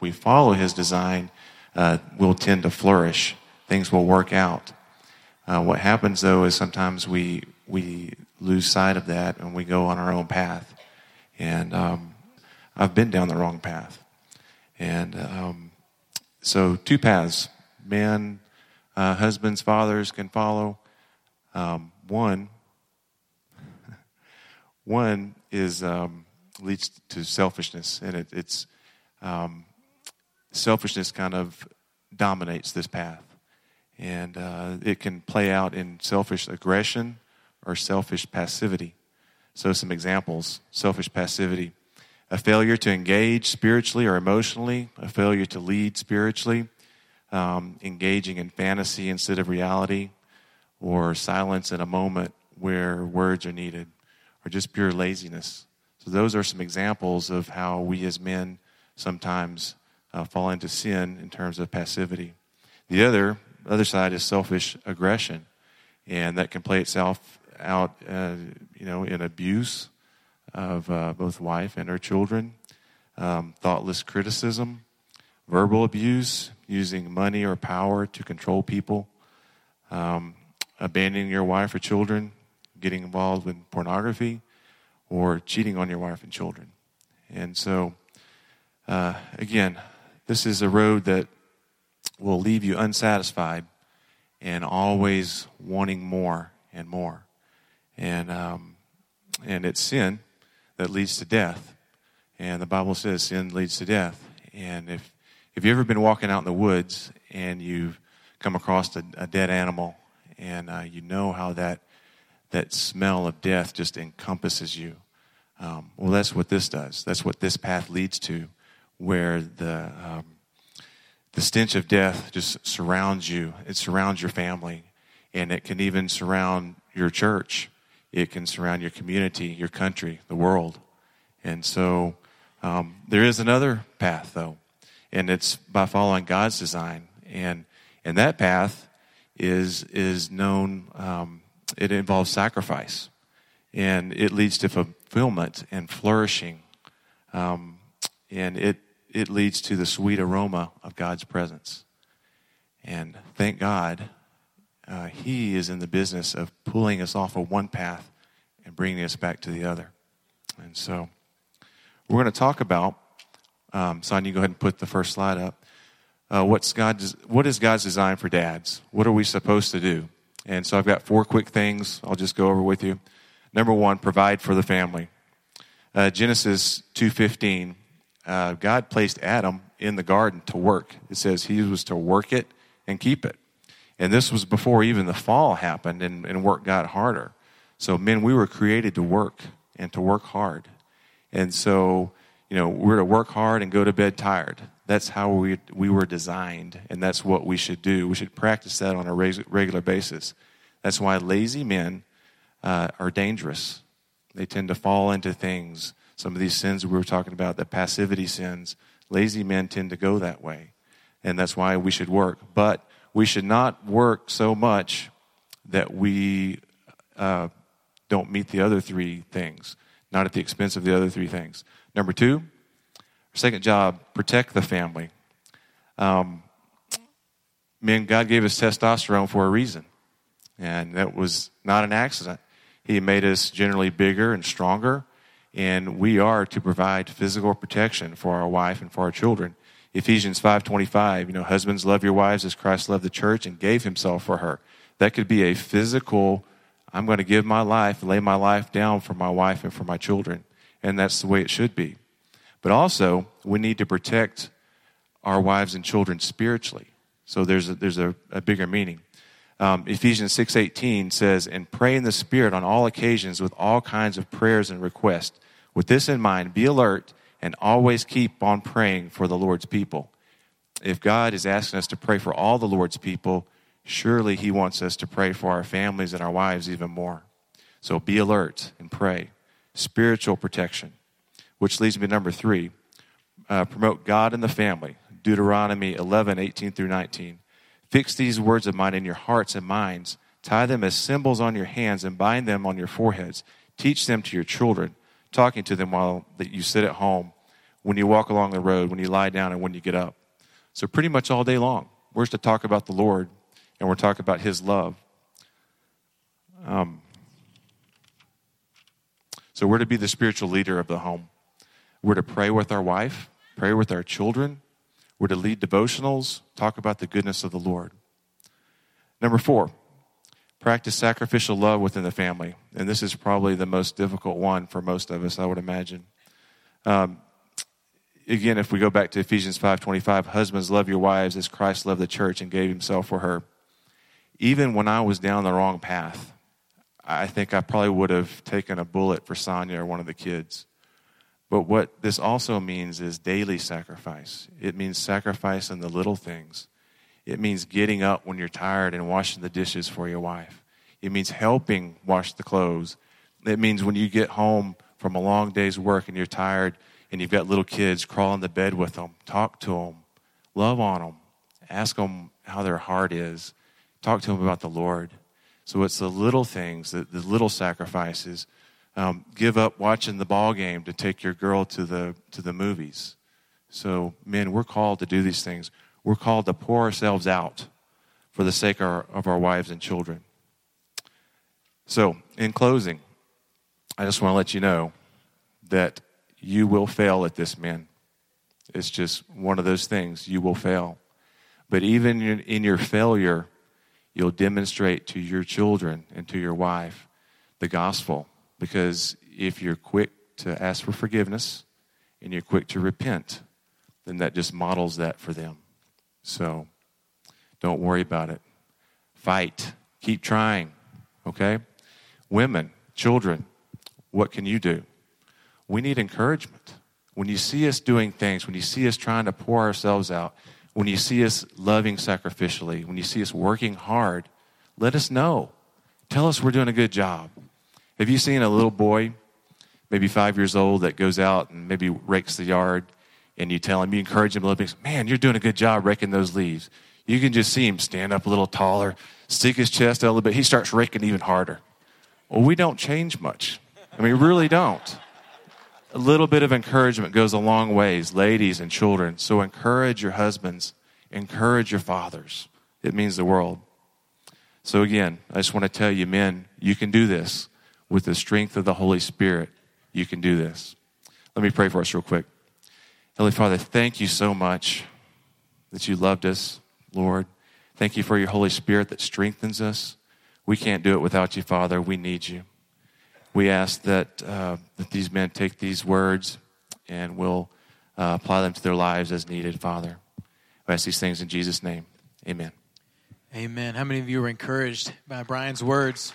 we follow His design, uh, we'll tend to flourish. Things will work out. Uh, what happens though is sometimes we we lose sight of that and we go on our own path. And um, I've been down the wrong path. And um, so, two paths: men, uh, husbands, fathers can follow. Um, one, one is um, leads to selfishness, and it, it's um, selfishness kind of dominates this path, and uh, it can play out in selfish aggression or selfish passivity. So, some examples: selfish passivity, a failure to engage spiritually or emotionally, a failure to lead spiritually, um, engaging in fantasy instead of reality, or silence in a moment where words are needed, or just pure laziness. So, those are some examples of how we as men sometimes uh, fall into sin in terms of passivity. The other, other side is selfish aggression, and that can play itself out, uh, you know, in abuse of uh, both wife and her children, um, thoughtless criticism, verbal abuse, using money or power to control people, um, abandoning your wife or children, getting involved in pornography, or cheating on your wife and children. And so, uh, again, this is a road that will leave you unsatisfied and always wanting more and more. And, um, and it's sin that leads to death. And the Bible says sin leads to death. And if, if you've ever been walking out in the woods and you've come across a, a dead animal and uh, you know how that, that smell of death just encompasses you, um, well, that's what this does. That's what this path leads to, where the, um, the stench of death just surrounds you. It surrounds your family, and it can even surround your church. It can surround your community, your country, the world. And so um, there is another path, though, and it's by following God's design. And and that path is is known. Um, it involves sacrifice, and it leads to fulfillment and flourishing, um, and it it leads to the sweet aroma of God's presence. And thank God uh, He is in the business of pulling us off of one path and bringing us back to the other. And so we're going to talk about, um, Sonia, go ahead and put the first slide up. Uh, what's God, what is God's design for dads? What are we supposed to do? And so I've got four quick things I'll just go over with you. Number one, provide for the family. Uh, Genesis 2.15, uh, God placed Adam in the garden to work. It says he was to work it and keep it. And this was before even the fall happened and, and work got harder. So, men, we were created to work and to work hard. And so, you know, we're to work hard and go to bed tired. That's how we, we were designed, and that's what we should do. We should practice that on a regular basis. That's why lazy men uh, are dangerous. They tend to fall into things. Some of these sins we were talking about, the passivity sins, lazy men tend to go that way. And that's why we should work. But we should not work so much that we uh, don't meet the other three things, not at the expense of the other three things. Number two, second job, protect the family. Um, men, God gave us testosterone for a reason, and that was not an accident. He made us generally bigger and stronger, and we are to provide physical protection for our wife and for our children. Ephesians 5:25, you know, husbands love your wives as Christ loved the church and gave himself for her. That could be a physical I'm going to give my life, lay my life down for my wife and for my children. And that's the way it should be. But also, we need to protect our wives and children spiritually. So there's a, there's a, a bigger meaning. Um, Ephesians 6:18 says, "And pray in the Spirit on all occasions with all kinds of prayers and requests. With this in mind, be alert and always keep on praying for the Lord's people." If God is asking us to pray for all the Lord's people, surely He wants us to pray for our families and our wives even more. So be alert and pray. Spiritual protection, which leads me to number three uh, promote God in the family. Deuteronomy 11, 18 through 19. Fix these words of mine in your hearts and minds. Tie them as symbols on your hands and bind them on your foreheads. Teach them to your children, talking to them while that you sit at home when you walk along the road, when you lie down, and when you get up. So, pretty much all day long, we're to talk about the Lord and we're talking about His love. Um, so, we're to be the spiritual leader of the home. We're to pray with our wife, pray with our children. We're to lead devotionals, talk about the goodness of the Lord. Number four, practice sacrificial love within the family. And this is probably the most difficult one for most of us, I would imagine. Um, again, if we go back to Ephesians 5.25, husbands, love your wives as Christ loved the church and gave himself for her. Even when I was down the wrong path, I think I probably would have taken a bullet for Sonia or one of the kids. But what this also means is daily sacrifice. It means sacrifice in the little things. It means getting up when you're tired and washing the dishes for your wife. It means helping wash the clothes. It means when you get home from a long day's work and you're tired and you've got little kids, crawl in the bed with them, talk to them, love on them, ask them how their heart is, talk to them about the Lord. So it's the little things, the, the little sacrifices. Um, give up watching the ball game to take your girl to the to the movies. So, men, we're called to do these things. We're called to pour ourselves out for the sake of our, of our wives and children. So, in closing, I just want to let you know that you will fail at this, men. It's just one of those things. You will fail. But even in your failure, you'll demonstrate to your children and to your wife the gospel. Because if you're quick to ask for forgiveness and you're quick to repent, then that just models that for them. So don't worry about it. Fight. Keep trying. Okay? Women, children, what can you do? we need encouragement. When you see us doing things, when you see us trying to pour ourselves out, when you see us loving sacrificially, when you see us working hard, let us know. Tell us we're doing a good job. Have you seen a little boy, maybe five years old, that goes out and maybe rakes the yard, and you tell him, you encourage him a little bit, man, you're doing a good job raking those leaves. You can just see him stand up a little taller, stick his chest out a little bit. He starts raking even harder. Well, we don't change much. I mean, really don't a little bit of encouragement goes a long ways, ladies and children. So encourage your husbands, encourage your fathers. It means the world. So again, I just want to tell you, men, you can do this with the strength of the Holy Spirit. You can do this. Let me pray for us real quick. Heavenly Father, thank you so much that you loved us, Lord. Thank you for your Holy Spirit that strengthens us. We can't do it without you, Father. We need you we ask that, uh, that these men take these words and will uh, apply them to their lives as needed, Father. We ask these things in Jesus' name. Amen. Amen. How many of you were encouraged by Brian's words?